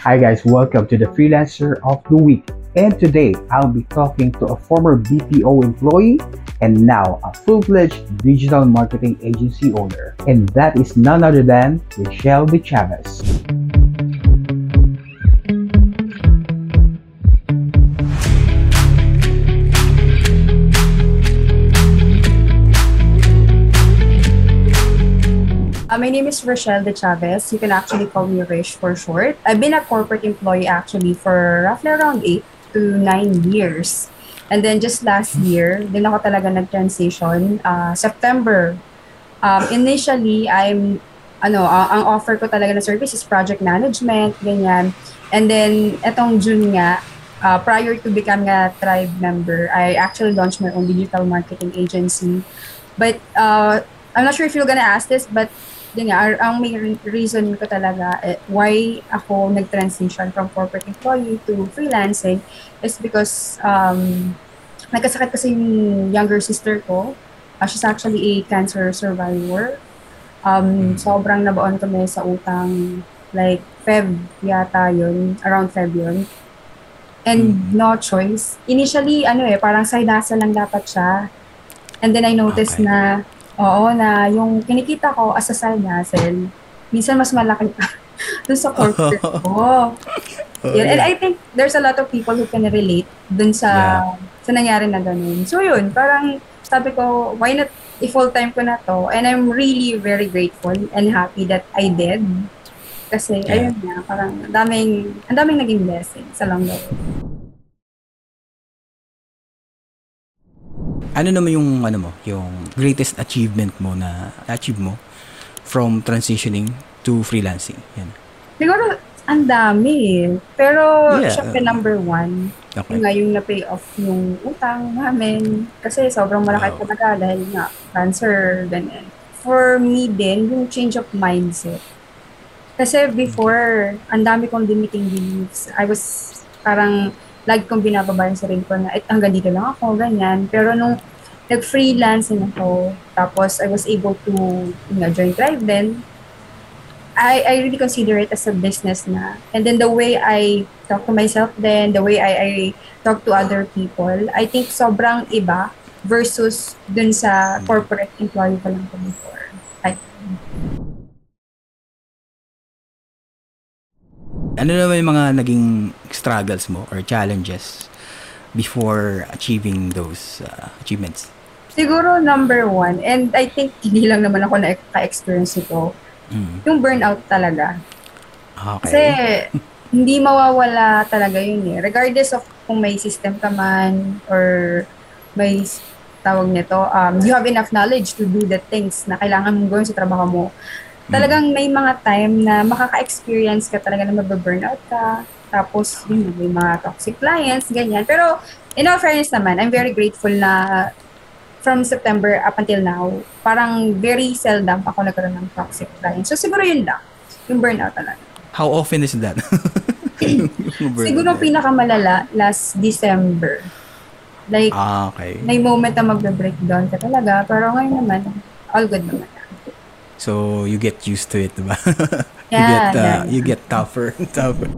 Hi guys, welcome to the Freelancer of the Week. And today, I'll be talking to a former BPO employee and now a full-fledged digital marketing agency owner. And that is none other than Michelle De Chavez. Name is Rochelle De Chavez. You can actually call me Rish for short. I've been a corporate employee actually for roughly around 8 to 9 years. And then just last year, din ako talaga nag-transition. Uh, September. Um, initially, I'm, ano, uh, ang offer ko talaga na service is project management, ganyan. And then, etong June nga, uh, prior to becoming a tribe member, I actually launched my own digital marketing agency. But uh, I'm not sure if you're gonna ask this, but yun nga, ang re- reason ko talaga eh, why ako nag-transition from corporate employee to freelancing is because um, nagkasakit kasi yung younger sister ko. Uh, she's actually a cancer survivor. Um, sobrang nabaon kami sa utang like Feb yata yun, around Feb yun. And no choice. Initially, ano eh, parang side hustle lang dapat siya. And then I noticed Okay. na Oo, na yung kinikita ko as a side hustle, minsan mas malaki pa dun sa corporate ko. Yun. And I think there's a lot of people who can relate dun sa Yeah. sa nangyari na ganun. So yun, parang sabi ko, why not i-full time ko na to? And I'm really very grateful and happy that I did. Kasi Yeah. ayun nga, parang ang daming, ang daming naging blessings along the way. Ano naman yung ano mo, yung greatest achievement mo na achieve mo from transitioning to freelancing? Yan. Siguro, ang dami eh. Pero, Yeah. syempre number one, Okay. Yung nga yung na-pay off yung utang namin. Kasi sobrang malaki Wow. talaga dahil nga cancer, ganyan. For me din, yung change of mindset. Kasi before, ang dami kong limiting beliefs. I was parang lagi kong binababa yung sarili ko na "Eh, hanggang dito lang ako, ganyan. Pero nung nag-freelancing ako, tapos I was able to you know, join Thrive then, I, I really consider it as a business na. And then the way I talk to myself then, the way I, I talk to other people, I think sobrang iba versus dun sa corporate employee ko lang ko before. I, Ano naman yung mga naging struggles mo or challenges before achieving those uh, achievements? siguro number one, and I think hindi lang naman ako na-experience ito, Mm. yung burnout talaga. Kasi Okay. hindi mawawala talaga yun eh. Regardless of kung may system ka man or may tawag nito, um, you have enough knowledge to do the things na kailangan mong gawin sa trabaho mo. Talagang may mga time na makaka-experience ka talaga na mababurnout ka. Tapos, yun, may mga toxic clients, ganyan. Pero, in all fairness naman, I'm very grateful na from September up until now, parang very seldom ako nagkaroon ng toxic clients. So, siguro yun lang. Yung burnout talaga. How often is that? Siguro pinakamalala last December. Like, Ah, okay. may moment na magbe-breakdown ka talaga. Pero ngayon naman, all good naman. So, you get used to it, diba? you Yeah, get, uh, yeah. you get tougher and tougher.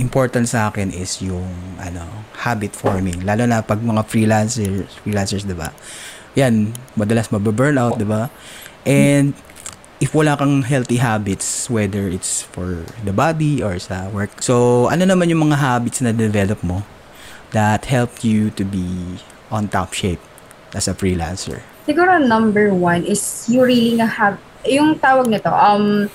Important sa akin is yung ano, habit forming. Lalo na pag mga freelancers, freelancers, 'di ba? Yan, madalas mababurnout, 'di ba? And if wala kang healthy habits, whether it's for the body or sa work. So, ano naman yung mga habits na develop mo that helped you to be on top shape as a freelancer? Siguro number one is you really nga have, yung tawag nito, um,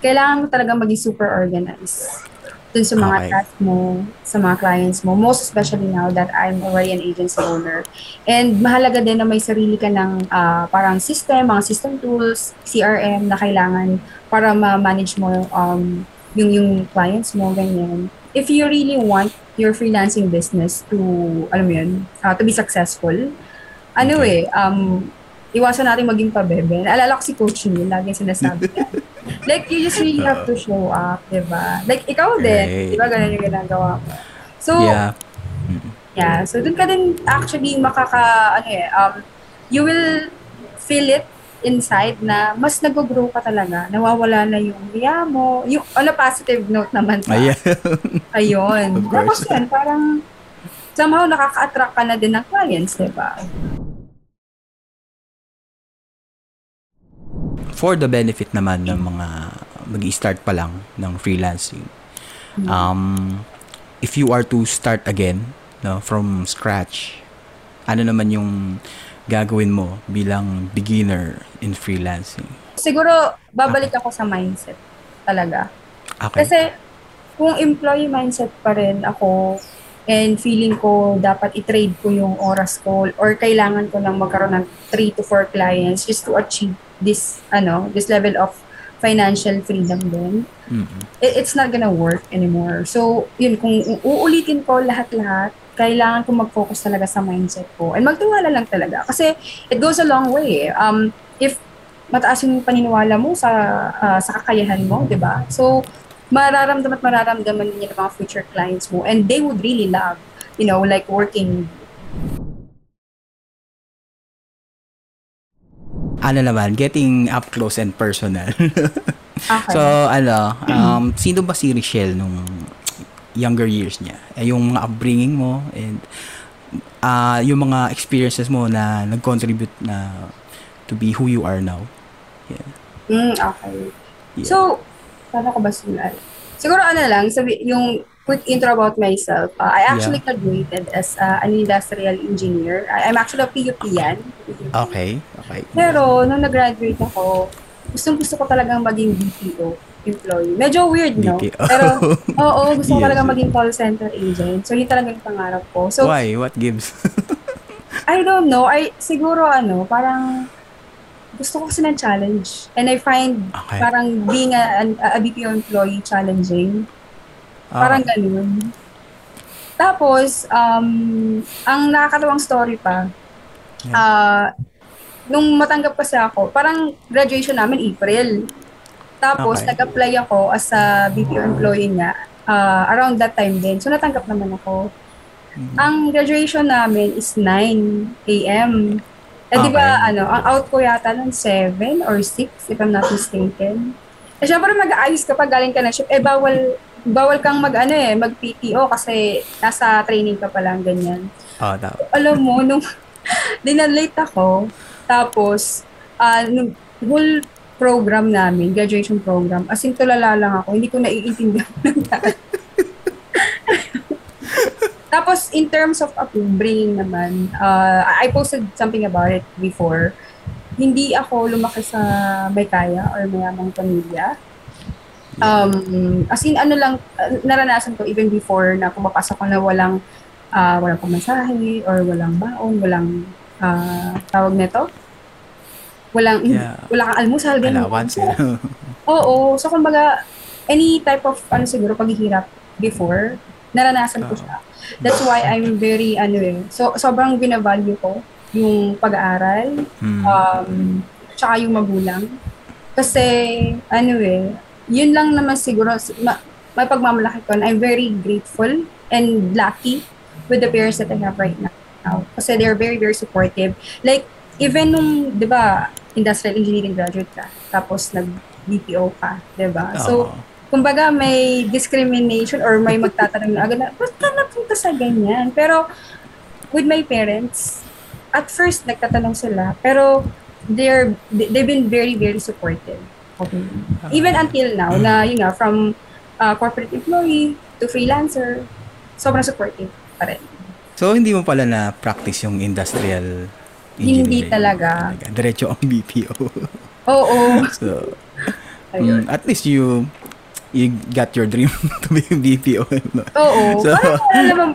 kailangan mo talaga maging super organized dun sa mga Okay. tasks mo, sa mga clients mo, most especially now that I'm already an agency owner. And mahalaga din na may sarili ka ng ah, parang system, mga system tools, CRM na kailangan para ma-manage mo um, yung, yung clients mo, ganyan. If you really want your freelancing business to, alam mo yun, ah, to be successful, ano Okay. eh, um, iwasan natin maging pabebe. Naalala ko si Coach Neil, lagi sinasabi like, you just really have to show up, di ba? Like, ikaw din, Right. di ba, ganun yung ginagawa mo. So, Yeah. yeah. So, dun ka din actually makaka, ano eh, um, you will feel it inside na mas nag-grow ka talaga. Nawawala na yung hiya mo. Yung, on a positive note naman. Pa. Ayan. Ayun. Tapos yan, parang somehow nakaka-attract ka na din ng clients, di ba? For the benefit naman ng mga mag start pa lang ng freelancing, um, if you are to start again, no, from scratch, ano naman yung gagawin mo bilang beginner in freelancing? Siguro, babalik ako sa mindset talaga. Okay. Kasi, kung employee mindset pa rin ako, and feeling ko dapat i-trade ko yung oras ko or kailangan ko lang magkaroon ng 3 to 4 clients just to achieve this ano this level of financial freedom din Mm-mm. it, it's not gonna work anymore so yun kung uulitin ko lahat-lahat kailangan ko mag-focus talaga sa mindset ko and magtiwala lang talaga kasi it goes a long way eh. um if mataas yung paniniwala mo sa ah, sa kakayahan mo, 'di ba? So mararamdaman at mararamdaman niya ng mga future clients mo and they would really love, you know, like working Ano naman, getting up close and personal. Okay. so, ano, um, sino ba si Richelle nung younger years niya? Eh, yung mga upbringing mo and ah yung mga experiences mo na nag-contribute na to be who you are now. Yeah. Mm, okay. Yeah. So, paano ko ba simulan? Siguro ano lang, sabi, yung quick intro about myself. Uh, I actually graduated as uh, an industrial engineer. I, I'm actually a PUP yan. Okay. Okay. Pero, nung nag-graduate ako, gustong gusto ko talagang maging BPO employee. Medyo weird, no? BPO. Pero, oo, gusto ko Yes. talagang maging call center agent. So, yun talaga yung pangarap ko. So, Why? What gives? I don't know. I, siguro ano, parang gusto ko kasi ng challenge. And I find Okay. parang being a, a, a BPO employee challenging. Ah, Parang ganun. Tapos, um, ang nakakatawang story pa, ah, nung matanggap kasi ako, parang graduation namin April. Tapos, Okay. nag-apply ako as a BPO employee nga ah, around that time din. So, natanggap naman ako. Mhm. Ang graduation namin is 9 a.m. Eh, di ba, Okay. ano, ang out ko yata nun 7 or 6, if I'm not mistaken. Eh, syempre mag-aayos kapag galing ka na shift. Eh, bawal, bawal kang mag, ano eh, mag-PTO kasi nasa training ka pa lang, ganyan. oh, tama. Alam mo, nung dinalate ako, tapos, ah, nung whole program namin, graduation program, as in tulala lang ako, hindi ko naiintindihan. Tapos, in terms of upbringing naman, uh, I posted something about it before. Hindi ako lumaki sa may kaya or mayamang pamilya. Um, as in, ano lang, naranasan ko even before na pumapasok ko na walang, uh, walang pamasahe or walang baon, walang, uh, tawag nito? Walang, Yeah. wala kang almusal, ganun. Allowance. So, eh. Oo. So, kumbaga, any type of, ano siguro, paghihirap before, naranasan ko Oo. siya. That's why I'm very, ano eh, so, sobrang binavalue ko yung pag-aaral, Hmm. um, tsaka yung magulang. Kasi, ano eh, yun lang naman siguro, ma, may pagmamalaki ko, I'm very grateful and lucky with the parents that I have right now. Kasi they're very, very supportive. Like, even nung, di ba, industrial engineering graduate ka, tapos nag-BPO ka, di ba? So, kumbaga may discrimination or may magtatanong na agad na, ba't ka napunta sa ganyan? Pero, with my parents, at first, nagtatanong sila, pero they're, they- they've been very, very supportive. Okay. Even until now, na yun nga, from uh, corporate employee to freelancer, sobrang supportive pa rin. So, hindi mo pala na-practice yung industrial Hindi engineering? talaga. Diretso ang BPO. Oo. so, Ayun. mm, at least you you got your dream to be a BPO. no? Oo. So- Parang wala naman,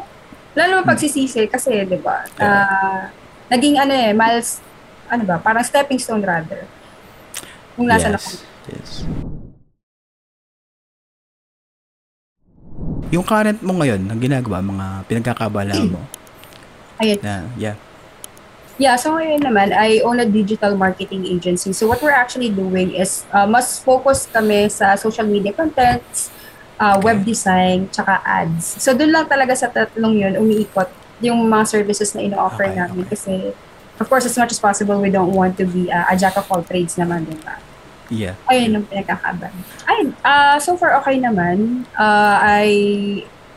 wala naman pagsisisi kasi, di ba, ah, naging ano eh, miles, ano ba, parang stepping stone rather. Kung nasa na yes. Yung current mo ngayon, ang ginagawa, mga pinagkakabala mo, Ayun. na, yeah. Yeah, so ngayon naman, I own a digital marketing agency. So what we're actually doing is, uh, mas focus kami sa social media contents, uh, web design, tsaka ads. So doon lang talaga sa tatlong yun, umiikot yung mga services na ino-offer Okay, namin. okay. Kasi of course, as much as possible, we don't want to be uh, a jack of all trades naman, di ba? Yeah. Ayun yung pinagkakaban. Ayun, uh, so far okay naman. Uh, I,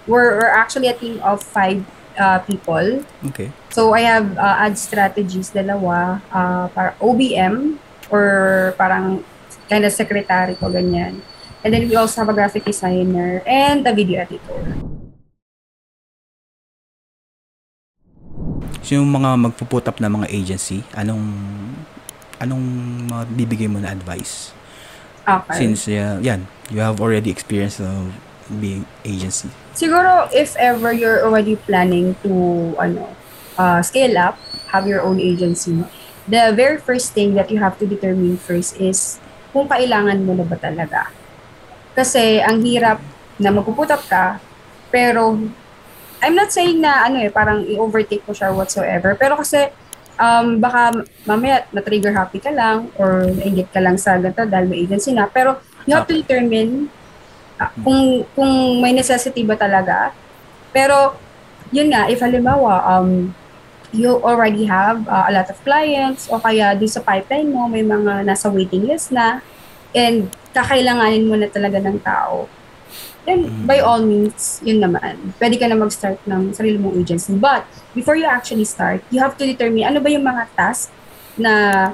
we're, we're actually a team of five uh, people. Okay. So I have uh, ad strategies, dalawa, uh, para OBM or parang kind of secretary ko, ganyan. And then we also have a graphic designer and a video editor. So yung mga magpuput up na mga agency, anong anong mga bibigay mo na advice? Okay. Since uh, yan, you have already experience of being agency. Siguro if ever you're already planning to ano uh, scale up, have your own agency, the very first thing that you have to determine first is kung kailangan mo na ba talaga. Kasi ang hirap na magpuput up ka, pero I'm not saying na ano eh, parang i-overtake mo siya whatsoever. Pero kasi um, baka mamaya na-trigger happy ka lang or nainggit ka lang sa ganito dahil may agency na. Pero you have to determine uh, kung, kung may necessity ba talaga. Pero yun nga, if halimbawa, um, you already have uh, a lot of clients o kaya doon sa pipeline mo, may mga nasa waiting list na and kakailanganin mo na talaga ng tao then by all means, yun naman. Pwede ka na mag-start ng sarili mong agency. But, before you actually start, you have to determine ano ba yung mga task na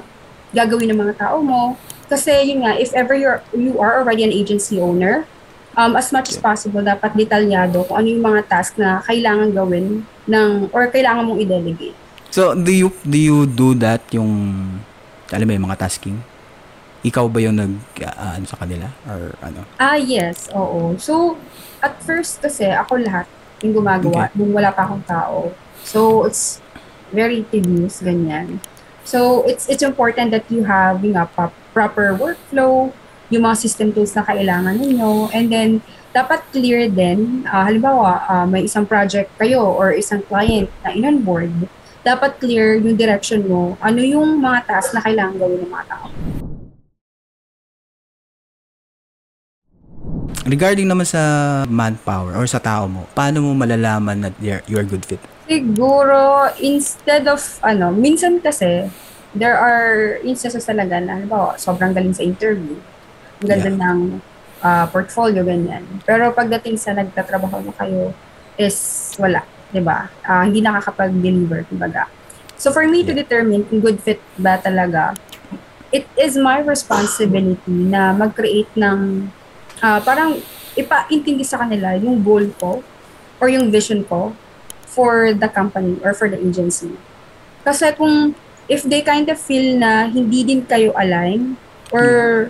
gagawin ng mga tao mo. Kasi yun nga, if ever you're, you are already an agency owner, um, as much as possible, dapat detalyado kung ano yung mga task na kailangan gawin ng, or kailangan mong i-delegate. So, do you do you do that yung alam mo yung mga tasking? Ikaw ba yung nag uh, ano sa kanila or ano? Ah, yes, oo. So, at first kasi ako lahat yung gumagawa okay. nung wala pa akong tao. So, it's very tedious, ganyan. So, it's it's important that you have yung uh, proper workflow, yung mga system tools na kailangan ninyo, and then dapat clear din, uh, halimbawa, uh, may isang project kayo or isang client na in-onboard, dapat clear yung direction mo, ano yung mga tasks na kailangan gawin ng mga tao. Regarding naman sa manpower or sa tao mo, paano mo malalaman na you're, good fit? Siguro, instead of, ano, minsan kasi, there are instances talaga na, halimbawa, sobrang galing sa interview. Ang ganda yeah. ng uh, portfolio, ganyan. Pero pagdating sa nagtatrabaho na kayo, is wala, di ba? Uh, hindi nakakapag-deliver, kumbaga. So for me to determine kung good fit ba talaga, it is my responsibility na mag-create ng uh, parang ipaintindi sa kanila yung goal ko or yung vision ko for the company or for the agency. Kasi kung if they kind of feel na hindi din kayo align or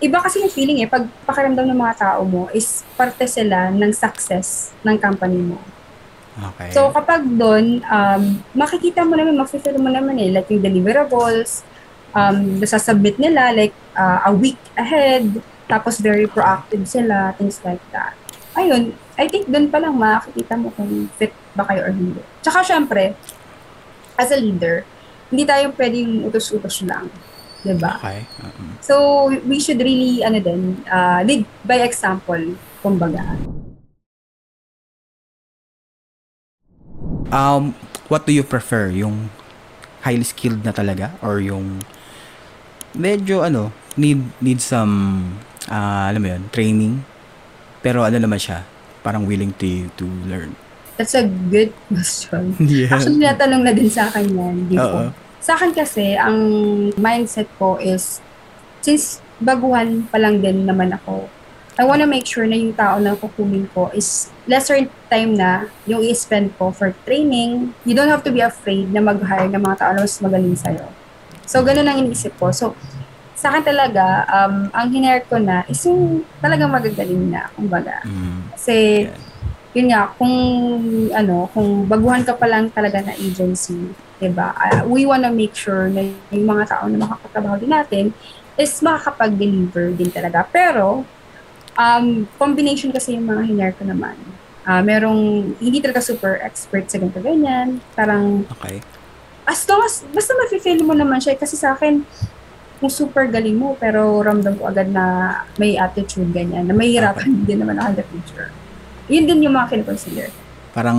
iba kasi yung feeling eh, pag pakiramdam ng mga tao mo is parte sila ng success ng company mo. Okay. So kapag doon, um, makikita mo naman, makikita mo naman eh, like yung deliverables, um, nasasubmit nila like uh, a week ahead, tapos very proactive sila, things like that. Ayun, I think doon pa lang makikita mo kung fit ba kayo or hindi. Tsaka syempre, as a leader, hindi tayo pwedeng utos-utos lang. Diba? Okay. Uh-huh. So, we should really, ano din, uh, lead by example, kumbaga. Um, what do you prefer? Yung highly skilled na talaga? Or yung medyo, ano, need, need some uh, alam mo yun, training. Pero ano naman siya, parang willing to to learn. That's a good question. Yeah. Actually, natanong na din sa akin yan. Uh-uh. Sa akin kasi, ang mindset ko is, since baguhan pa lang din naman ako, I wanna make sure na yung tao na kukumin ko is lesser time na yung i-spend ko for training. You don't have to be afraid na mag-hire ng mga tao na mas magaling sa'yo. So, ganun ang iniisip ko. So, sa akin talaga, um, ang hinire ko na is yung talagang magagaling na, kumbaga. Mm. Kasi, yeah. yun nga, kung, ano, kung baguhan ka pa lang talaga na agency, diba, uh, we wanna make sure na yung mga tao na makakatrabaho din natin is makakapag-deliver din talaga. Pero, um, combination kasi yung mga hinire ko naman. Uh, merong, hindi talaga super expert sa ganito ganyan. Parang, okay. as long as, basta mafe-feel mo naman siya. Kasi sa akin, kung super galing mo, pero ramdam ko agad na may attitude ganyan, na mahihirapan okay. din naman ako in the future. Yun din yung mga kinoconsider. parang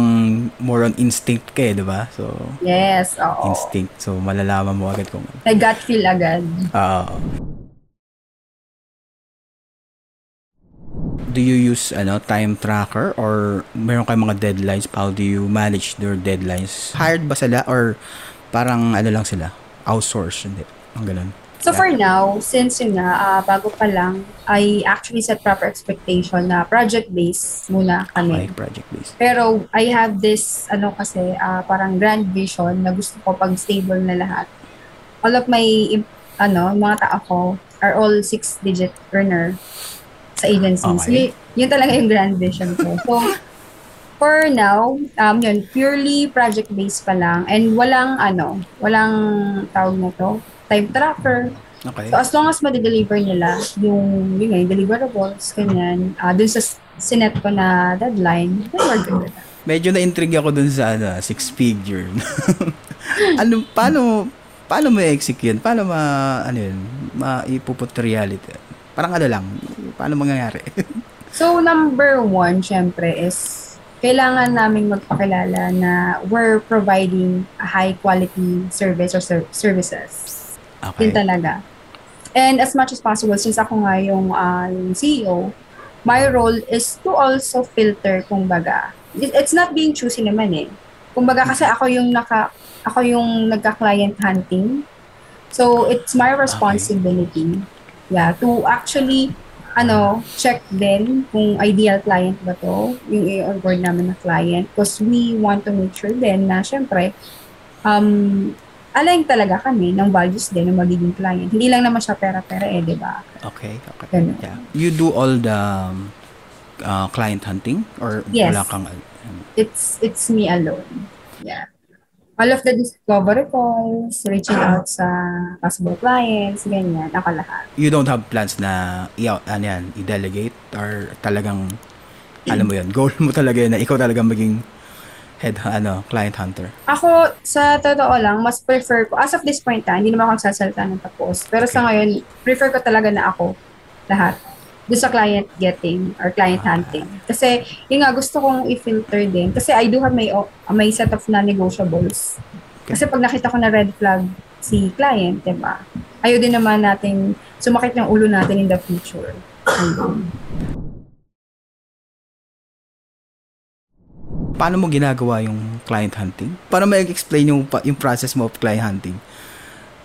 more on instinct ka eh, di ba? So, Yes, oo. instinct. So, malalaman mo agad kung Like gut feel agad. Oo. do you use ano time tracker or meron kayong mga deadlines? How do you manage your deadlines? Hired ba sila or parang ano lang sila? Outsource? Hindi. Ang ganun. So for now, since yun nga, ah, bago pa lang, I actually set proper expectation na project-based muna kami. project based. Pero I have this, ano kasi, ah, parang grand vision na gusto ko pag stable na lahat. All of my, ano, mga tao ko are all six-digit earner sa agencies. Okay. Y- yun talaga yung grand vision ko. So, for now, um, yun, purely project-based pa lang. And walang, ano, walang tawag na to, time tracker. Okay. So, as long as ma-deliver nila yung, yun nga, yung deliverables, ganyan, ah dun sa sinet ko na deadline, then we're good. Medyo na-intrigue ako dun sa ano, six figure. ano, paano, paano mo i-execute yun? Paano ma, ano yun, maipuput reality? Parang ano lang, paano mangyayari? So, number one, syempre, is kailangan naming magpakilala na we're providing a high quality service or ser- services. Okay. Yun talaga. And as much as possible, since ako nga yung, ah, yung CEO, my role is to also filter, kumbaga. It- It's not being choosy naman eh. Kumbaga kasi ako yung naka, ako yung nagka-client hunting. So, it's my responsibility, yeah, to actually, ano, check din kung ideal client ba to, yung i-onboard namin na client. Because we want to make sure din na, syempre, um, align talaga kami ng values din ng magiging client. Hindi lang naman siya pera-pera eh, di ba? Okay, okay. Ganun. Yeah. You do all the um, uh, client hunting or Yes. wala kang um, It's it's me alone. Yeah. All of the discovery calls, reaching out sa possible clients, ganyan, ako lahat. you don't have plans na i ano yan, i-delegate or talagang alam mo yun, goal mo talaga yun na ikaw talagang maging head ano, client hunter. Ako, sa totoo lang, mas prefer ko, as of this point ha, hindi naman ako sasalita ng tapos. Pero sa ngayon, prefer ko talaga na ako lahat doon sa client getting or client hunting. Kasi, yun nga, gusto kong i-filter din. Kasi I do have my, may set of non-negotiables. Kasi pag nakita ko na red flag si client, di ba? Ayaw din naman natin sumakit ng ulo natin in the future. Paano mo ginagawa yung client hunting? Para ma-explain yung pa- yung process mo of client hunting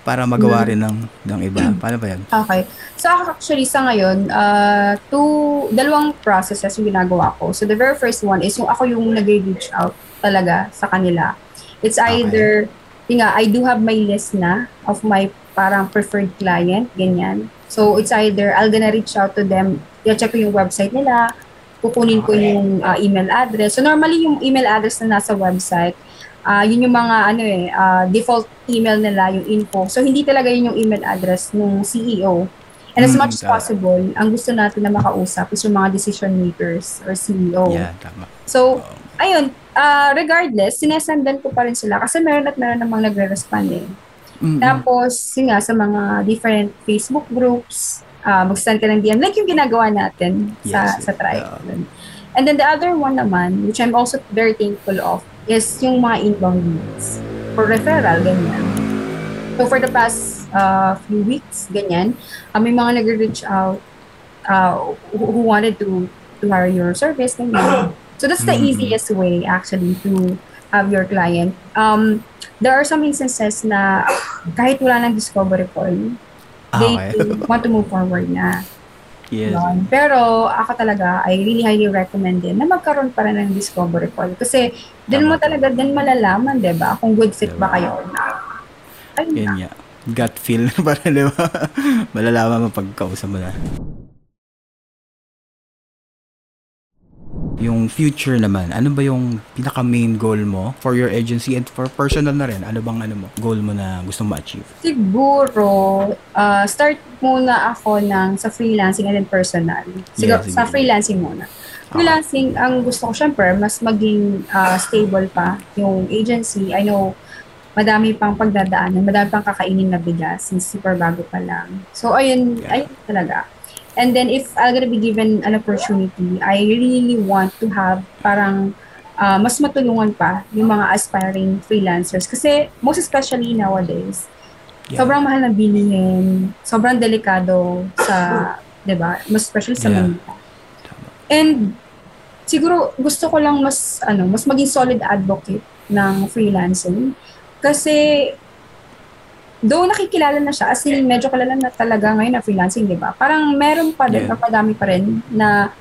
para magawa rin ng ng iba. Paano ba yan? Okay. So actually sa ngayon, uh, two, dalawang processes yung ginagawa ko. So the very first one is yung ako yung nag-reach out talaga sa kanila. It's Okay. either, yun nga, I do have my list na of my parang preferred client, ganyan. So it's either I'll gonna reach out to them, i-check ko yung website nila, kukunin ko yung uh, email address. So normally yung email address na nasa website, ah yun yung mga ano eh, ah, default email nila, yung info. So hindi talaga yun yung email address ng CEO. And as Mm, much as possible, ang gusto natin na makausap is yung mga decision makers or CEO. Yeah, tama. So, Oo. ayun, ah, regardless, sinesendan ko pa rin sila kasi meron at meron namang nagre-respond eh. Mm-mm. Tapos, yun nga, sa mga different Facebook groups, uh, mag-send ka ng DM, like yung ginagawa natin sa, Yes, sa tribe. yeah. And then the other one naman, which I'm also very thankful of, is yung mga inbound leads for referral, ganyan. So for the past uh, few weeks, ganyan, uh, may mga nag-reach out uh, who, wanted to to hire your service, ganyan. So that's the Mhm. easiest way actually to have your client. Um, there are some instances na kahit wala ng discovery call, they Ah, Okay. want to move forward na. Yes. Yun. Pero ako talaga, I really highly recommend din na magkaroon pa rin ng discovery call. Kasi din mo talaga din malalaman, di ba? Kung good fit ba kayo or not. Ayun Yan na. nga. Gut feel pa rin, di ba? Malalaman mo pagkausap mo na. Yung future naman, ano ba yung pinaka main goal mo for your agency and for personal na rin? Ano bang ano mo, goal mo na gusto mo ma-achieve? Siguro, uh, start muna ako ng sa freelancing and then personal. Siguro, Yeah, sa freelancing muna. Freelancing, ang gusto ko, syempre, mas maging uh, stable pa yung agency. I know, madami pang pagdadaanan, madami pang kakainin na bigas since super bago pa lang. So, ayun, Yeah. ayun talaga. And then, if I'm gonna be given an opportunity, I really want to have parang uh, mas matulungan pa yung mga aspiring freelancers. Kasi most especially nowadays, Yeah. sobrang mahal ng bilihin, sobrang delikado sa, 'di ba? Most especially sa Yeah. Manila. And siguro gusto ko lang mas ano, mas maging solid advocate ng freelancing kasi though nakikilala na siya, as in medyo kilala na talaga ngayon na freelancing, di ba? Parang meron pa din, Yeah. or padami pa rin na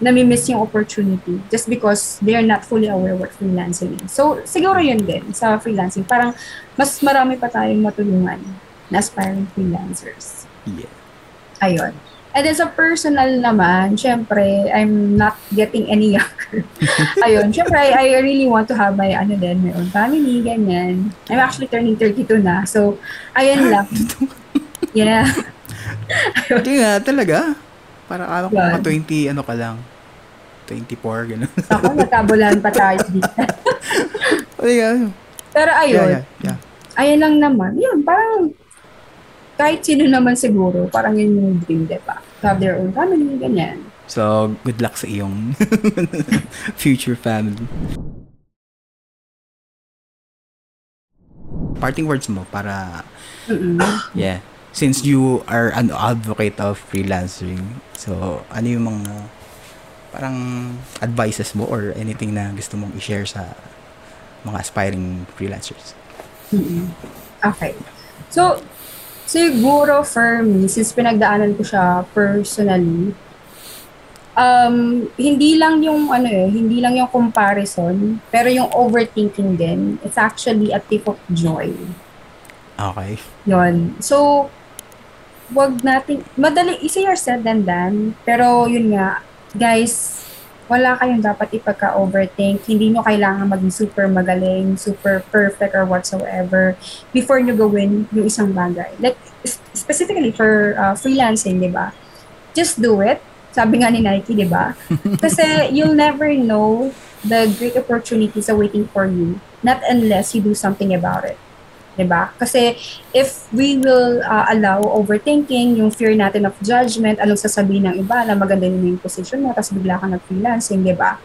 nami-miss yung opportunity just because they are not fully aware what freelancing is. So, siguro yun din sa freelancing. Parang mas marami pa tayong matulungan na aspiring freelancers. Yeah. Ayun. And then sa personal naman, syempre, I'm not getting any younger. Ayun, syempre, I, I really want to have my, ano din, my own family, ganyan. I'm actually turning 32 na. So, ayun lang. Yeah. Hindi nga, talaga. Para ano ko Yeah. mga 20, ano ka lang. 24, gano'n. Ako, natabulan pa tayo dito. Yeah. Pero Yeah, ayun, yeah, yeah. ayun lang naman. Yun, parang kahit sino naman siguro, parang yun yung dream, di ba? To have their own family, ganyan. So, good luck sa iyong future family. Parting words mo para, Mm-mm. yeah, since you are an advocate of freelancing, so, ano yung mga parang advices mo or anything na gusto mong i-share sa mga aspiring freelancers? Mm-mm. Okay. So, siguro for me, since pinagdaanan ko siya personally, um, hindi lang yung ano eh, hindi lang yung comparison, pero yung overthinking din, it's actually a tip of joy. Okay. Yon. So, wag natin, madali, easier said than done, pero yun nga, guys, wala kayong dapat ipagka-overthink. Hindi nyo kailangan maging super magaling, super perfect or whatsoever before nyo gawin yung isang bagay. Like, specifically for uh, freelancing, di ba? Just do it. Sabi nga ni Nike, di ba? Kasi you'll never know the great opportunities awaiting for you not unless you do something about it. 'Di ba? Kasi if we will uh, allow overthinking, yung fear natin of judgment, anong sasabihin ng iba na maganda yun yung position mo, tapos bigla ka nag-freelancing, 'di ba?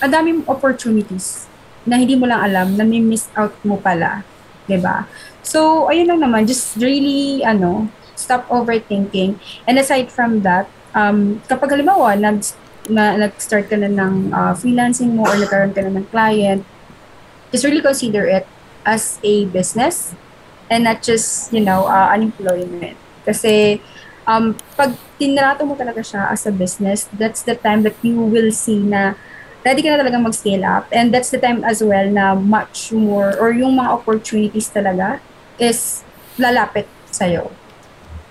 Ang daming opportunities na hindi mo lang alam, na may miss out mo pala, 'di ba? So, ayun lang naman, just really ano, stop overthinking. And aside from that, um, kapag halimbawa, nag, na, nag-start ka na ng uh, freelancing mo or nagkaroon ka na ng client, just really consider it as a business and not just, you know, uh, unemployment. Kasi um, pag tinrato mo talaga siya as a business, that's the time that you will see na ready ka na talaga mag-scale up. And that's the time as well na much more or yung mga opportunities talaga is lalapit sa'yo.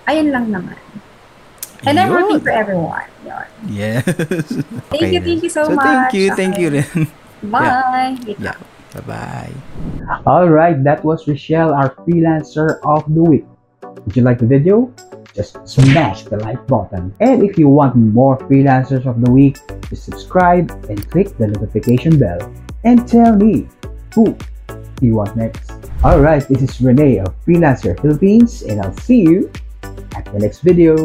Ayun lang naman. And I'm rooting Yun. for everyone. Yun. Yes. Thank you, thank you so, so much. thank you, thank you rin. Bye. yeah. Bye-bye. All right, that was Rochelle, our freelancer of the week. Did you like the video? Just smash the like button. And if you want more freelancers of the week, just subscribe and click the notification bell. And tell me, who you want next? All right, this is Renee of Freelancer Philippines, and I'll see you at the next video.